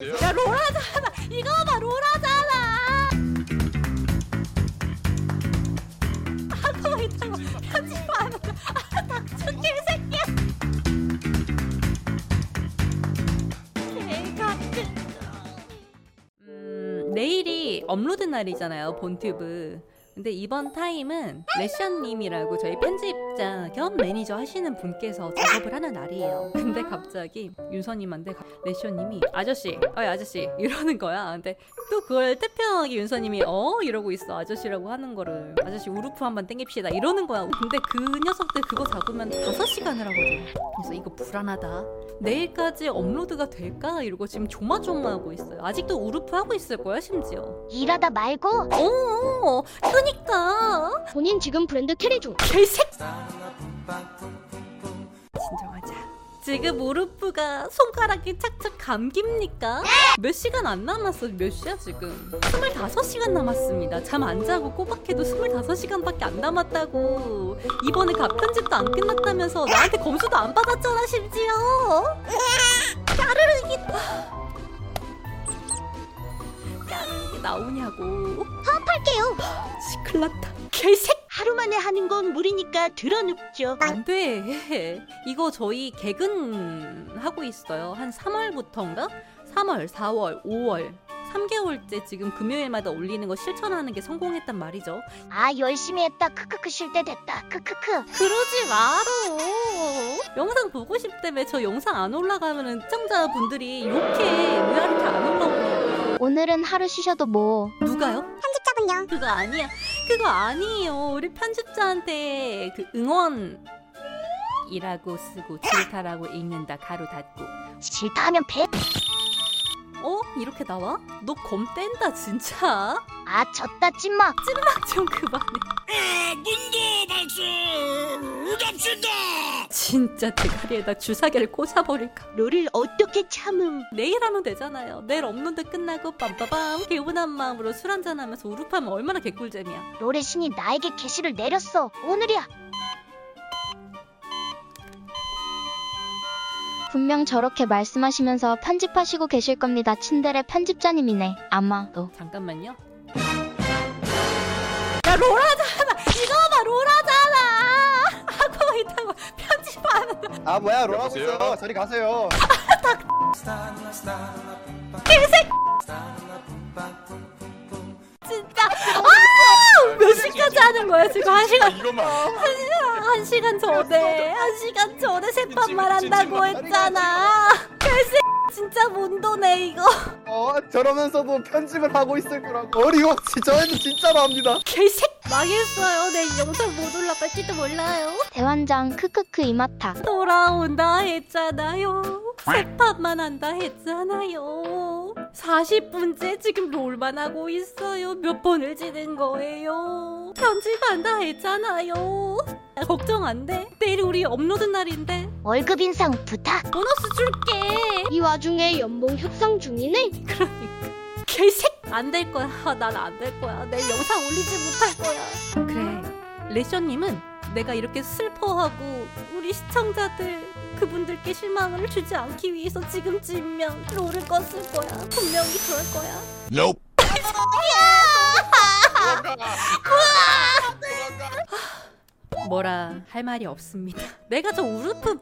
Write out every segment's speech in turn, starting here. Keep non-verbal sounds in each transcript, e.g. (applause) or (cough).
야 롤하잖아. 이거 봐 롤하잖아. 하고 있다고. 편집 안 하고 아 닥쳐 개새끼야. 개같은. 음 내일이 업로드 날이잖아요 본튜브 근데 이번 타임은 레션님이라고 저희 편집자 겸 매니저 하시는 분께서 작업을 하는 날이에요. (laughs) 근데 갑자기 윤서님한테 가- 레션님이 아저씨, 어이 아저씨 이러는 거야. 근데 또 그걸 태평하게 윤서님이 어 이러고 있어 아저씨라고 하는 거를 아저씨 우르프 한번 땡깁시다 이러는 거야. 근데 그 녀석들 그거 잡으면 5 시간을 하거든. 그래서 이거 불안하다. 내일까지 업로드가 될까 이러고 지금 조마조마하고 있어요. 아직도 우르프 하고 있을 거야 심지어. 일하다 말고 어, 그니까. 본인 지금 브랜드 carry 중. 개색. 진정하자. 지금 우르프가 손가락이 착착 감깁니까? 몇 시간 안 남았어. 몇 시야 지금? 25시간 남았습니다. 잠 안 자고 꼬박해도 25시간밖에 안 남았다고. 이번에 갑편집도 안 끝났다면서 나한테 검수도 안 받았잖아 심지어. 까르르기. 까르르기 나오냐고. 할게요. 시클났다. 개색. 하루 만에 하는 건 무리니까 들어눕죠. 안 돼. (laughs) 이거 저희 개근 하고 있어요. 한 3월부터인가? 3월, 4월, 5월. 3개월째 지금 금요일마다 올리는 거 실천하는 게 성공했단 말이죠. 아 열심히 했다. 크크크 쉴 때 됐다. 크크크. 그러지 마로. 영상 보고 싶다며 저 영상 안 올라가면은 시청자분들이 욕해. 왜 이렇게 안 올라오냐고. 오늘은 하루 쉬셔도 뭐. 누가요? 편집자분요. 그거 아니야. 그거 아니에요. 우리 편집자한테 그 응원 이라고 쓰고 질타라고 읽는다 가로 닫고 싫다하면 배. 어? 이렇게 나와? 너 검 뗀다 진짜 아 졌다 찐막. 좀 그만해 문도 진짜 대가리에다 주사기를 꽂아버릴까 롤을 어떻게 참음? 내일 하면 되잖아요 내일 업로드 끝나고 빰빠밤 개운한 마음으로 술 한잔하면서 우룹하면 얼마나 개꿀잼이야 롤의 신이 나에게 계시를 내렸어. 오늘이야. 분명 저렇게 말씀하시면서 편집하시고 계실 겁니다. 친데레 편집자님이네. 아마도. 잠깐만요 야 로라잖 아 뭐야 로라고 있어요. 저리 가세요. 진짜. 아! 몇 시까지 하는 거야 지금? 한 시간. 이것만. 한 시간 한 시간 전에. 한 시간 전에 세 판만 한다고 했잖아. 개새 진짜 몬도네 이거. 어 저러면서도 편집을 하고 있을 거라고. 어리광치 저희는 진짜로 합니다. 개새 망했어요. 내 영상 못 올라갈지도 몰라요. 대환장 크크크 이마타. 돌아온다 했잖아요. 세 판만 한다 했잖아요. 40분째 지금 롤만 하고 있어요. 몇 번을 지는 거예요? 편집한다 했잖아요 걱정 안 돼. 내일 우리 업로드 날인데. 월급 인상 부탁. 보너스 줄게. 이 와중에 연봉 협상 중이네. 그러니까. 개색. 안 될 거야. 난 안 될 거야. 내 영상 올리지 못할 거야. 그래. 레션님은 내가 이렇게 슬퍼하고 우리 시청자들 그분들께 실망을 주지 않기 위해서 지금쯤이면 롤을 껐을 거야. 분명히 그럴 거야. Nope (laughs) 뭐라 할 말이 없습니다 (laughs) 내가 저 우르프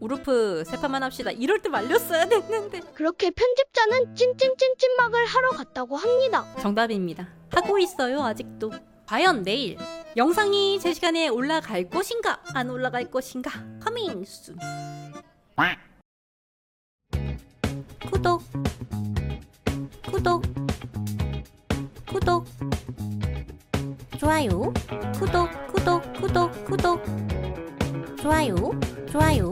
우르프 세 판만 합시다 이럴 때 말렸어야 됐는데 그렇게 편집자는 찐찐찐찐막을 하러 갔다고 합니다. 정답입니다. 하고 있어요, 아직도. 과연 내일 영상이 제 시간에 올라갈 것인가? 안 올라갈 것인가? Coming soon. 구독. 구독. 구독. 좋아요. 구독, 구독, 구독, 구독. 좋아요. 좋아요.